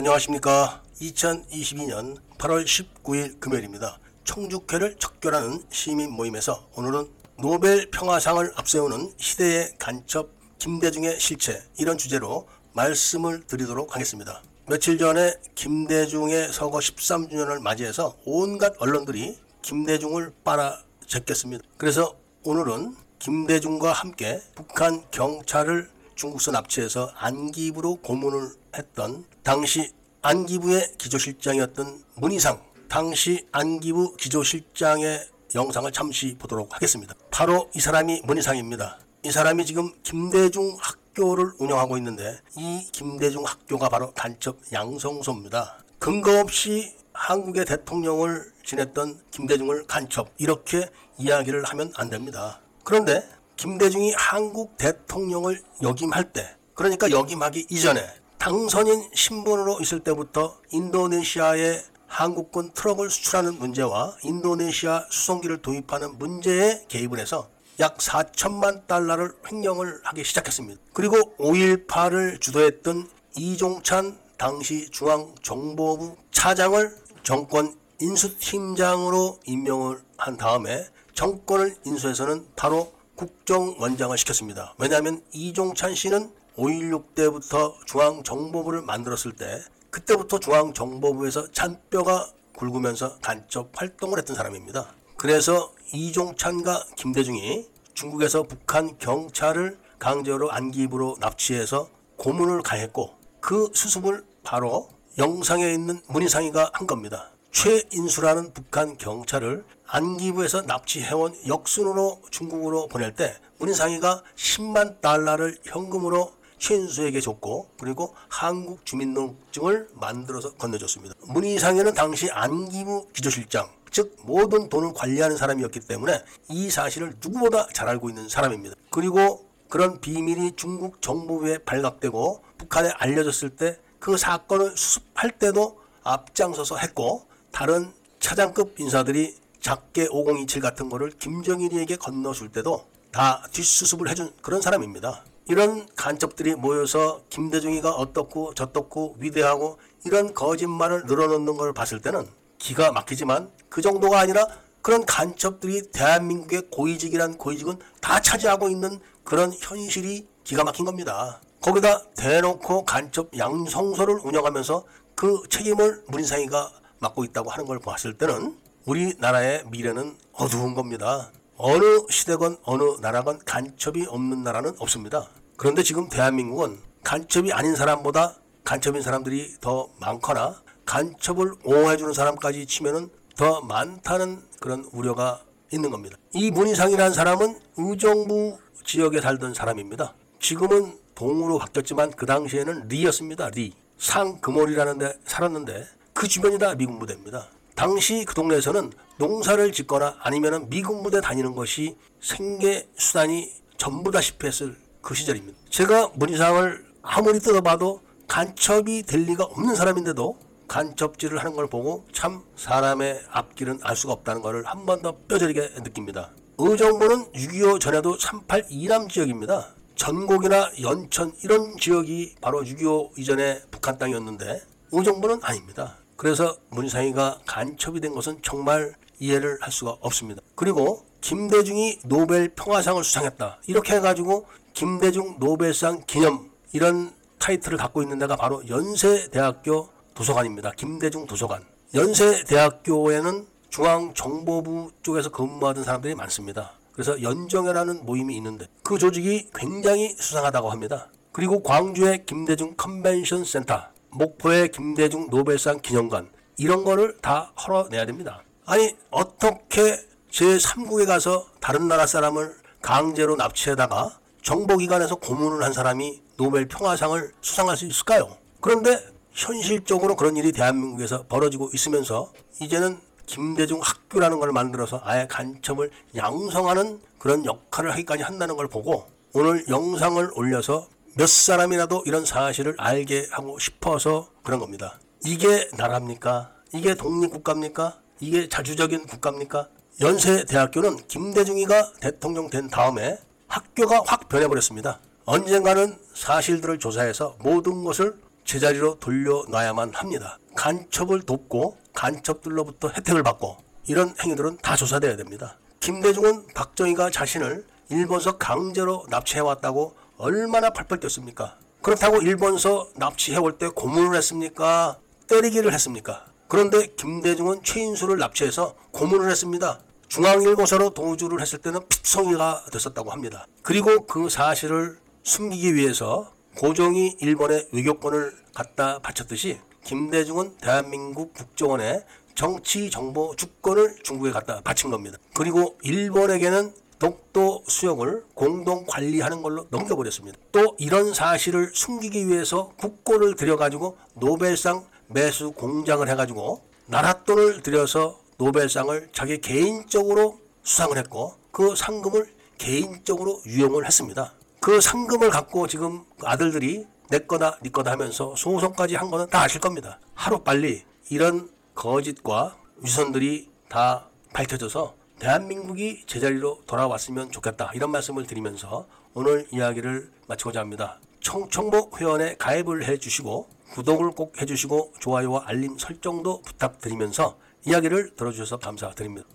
안녕하십니까. 2022년 8월 19일 금요일입니다. 청주회를 척결하는 시민 모임에서 오늘은 노벨 평화상을 앞세우는 시대의 간첩 김대중의 실체 이런 주제로 말씀을 드리도록 하겠습니다. 며칠 전에 김대중의 서거 13주년을 맞이해서 온갖 언론들이 김대중을 빨아 제꼈습니다. 그래서 오늘은 김대중과 함께 북한 경찰을 중국서 납치해서 안기부로 고문을 했던 당시 안기부의 기조실장이었던 문희상 당시 안기부 기조실장의 영상을 잠시 보도록 하겠습니다. 바로 이 사람이 문희상입니다. 이 사람이 지금 김대중 학교를 운영하고 있는데 이 김대중 학교가 바로 간첩 양성소입니다. 근거 없이 한국의 대통령을 지냈던 김대중을 간첩 이렇게 이야기를 하면 안 됩니다. 그런데 김대중이 한국 대통령을 역임할 때 그러니까 역임하기 이전에 당선인 신분으로 있을 때부터 인도네시아에 한국군 트럭을 수출하는 문제와 인도네시아 수송기를 도입하는 문제에 개입을 해서 약 4천만 달러를 횡령을 하기 시작했습니다. 그리고 5.18을 주도했던 이종찬 당시 중앙정보부 차장을 정권 인수팀장으로 임명을 한 다음에 정권을 인수해서는 바로 국정원장을 시켰습니다. 왜냐하면 이종찬 씨는 5.16 때부터 중앙정보부를 만들었을 때 그때부터 중앙정보부에서 잔뼈가 굵으면서 간첩 활동을 했던 사람입니다. 그래서 이종찬과 김대중이 중국에서 북한 경찰을 강제로 안기부로 납치해서 고문을 가했고 그 수습을 바로 영상에 있는 문희상이가 한 겁니다. 최인수라는 북한 경찰을 안기부에서 납치해온 역순으로 중국으로 보낼 때 문희상이가 10만 달러를 현금으로 최인수에게 줬고 그리고 한국 주민등록증을 만들어서 건네줬습니다. 문희상이는 당시 안기부 기조실장 즉 모든 돈을 관리하는 사람이었기 때문에 이 사실을 누구보다 잘 알고 있는 사람입니다. 그리고 그런 비밀이 중국 정부에 발각되고 북한에 알려졌을 때 그 사건을 수습할 때도 앞장서서 했고 다른 차장급 인사들이 작게 5027 같은 거를 김정일이에게 건너줄 때도 다 뒷수습을 해준 그런 사람입니다. 이런 간첩들이 모여서 김대중이가 어떻고 저떻고 위대하고 이런 거짓말을 늘어놓는 걸 봤을 때는 기가 막히지만 그 정도가 아니라 그런 간첩들이 대한민국의 고위직이란 고위직은 다 차지하고 있는 그런 현실이 기가 막힌 겁니다. 거기다 대놓고 간첩 양성소를 운영하면서 그 책임을 문인상이가 맡고 있다고 하는 걸 봤을 때는 우리나라의 미래는 어두운 겁니다. 어느 시대건 어느 나라건 간첩이 없는 나라는 없습니다. 그런데 지금 대한민국은 간첩이 아닌 사람보다 간첩인 사람들이 더 많거나 간첩을 옹호해주는 사람까지 치면은 더 많다는 그런 우려가 있는 겁니다. 이 문희상이라는 사람은 의정부 지역에 살던 사람입니다. 지금은 동으로 바뀌었지만 그 당시에는 리였습니다. 리. 상금월이라는 데 살았는데 그 주변이 다 미군 부대입니다. 당시 그 동네에서는 농사를 짓거나 아니면 미군 부대 다니는 것이 생계 수단이 전부다시피 했을 그 시절입니다. 제가 문희상을 아무리 뜯어봐도 간첩이 될 리가 없는 사람인데도 간첩질을 하는 걸 보고 참 사람의 앞길은 알 수가 없다는 것을 한 번 더 뼈저리게 느낍니다. 의정부는 6.25 전에도 38 이남 지역입니다. 전곡이나 연천 이런 지역이 바로 6.25 이전에 북한 땅이었는데 의정부는 아닙니다. 그래서 문상희가 간첩이 된 것은 정말 이해를 할 수가 없습니다. 그리고 김대중이 노벨 평화상을 수상했다. 이렇게 해가지고 김대중 노벨상 기념 이런 타이틀을 갖고 있는 데가 바로 연세대학교 도서관입니다. 김대중 도서관. 연세대학교에는 중앙정보부 쪽에서 근무하던 사람들이 많습니다. 그래서 연정회라는 모임이 있는데 그 조직이 굉장히 수상하다고 합니다. 그리고 광주의 김대중 컨벤션 센터, 목포의 김대중 노벨상 기념관 이런 거를 다 헐어내야 됩니다. 아니 어떻게 제3국에 가서 다른 나라 사람을 강제로 납치해다가 정보기관에서 고문을 한 사람이 노벨 평화상을 수상할 수 있을까요? 그런데 현실적으로 그런 일이 대한민국에서 벌어지고 있으면서 이제는 김대중 학교라는 걸 만들어서 아예 간첩을 양성하는 그런 역할을 하기까지 한다는 걸 보고 오늘 영상을 올려서 몇 사람이라도 이런 사실을 알게 하고 싶어서 그런 겁니다. 이게 나라입니까? 이게 독립국가입니까? 이게 자주적인 국가입니까? 연세대학교는 김대중이가 대통령 된 다음에 학교가 확 변해버렸습니다. 언젠가는 사실들을 조사해서 모든 것을 제자리로 돌려놔야만 합니다. 간첩을 돕고 간첩들로부터 혜택을 받고 이런 행위들은 다 조사돼야 됩니다. 김대중은 박정희가 자신을 일본서 강제로 납치해왔다고 얼마나 팔팔 뛰었습니까? 그렇다고 일본서 납치해올 때 고문을 했습니까? 때리기를 했습니까? 그런데 김대중은 최인수를 납치해서 고문을 했습니다. 중앙일보사로 도주를 했을 때는 픽성이가 됐었다고 합니다. 그리고 그 사실을 숨기기 위해서 고종이 일본에 외교권을 갖다 바쳤듯이 김대중은 대한민국 국정원에 정치 정보 주권을 중국에 갖다 바친 겁니다. 그리고 일본에게는 독도 수용을 공동 관리하는 걸로 넘겨버렸습니다. 또 이런 사실을 숨기기 위해서 국고를 들여가지고 노벨상 매수 공장을 해가지고 나랏돈을 들여서 노벨상을 자기 개인적으로 수상을 했고 그 상금을 개인적으로 유용을 했습니다. 그 상금을 갖고 지금 아들들이 내 거다 네 거다 하면서 소송까지 한 거는 다 아실 겁니다. 하루 빨리 이런 거짓과 위선들이 다 밝혀져서 대한민국이 제자리로 돌아왔으면 좋겠다 이런 말씀을 드리면서 오늘 이야기를 마치고자 합니다. 청청복 회원에 가입을 해주시고 구독을 꼭 해주시고 좋아요와 알림 설정도 부탁드리면서 이야기를 들어주셔서 감사드립니다.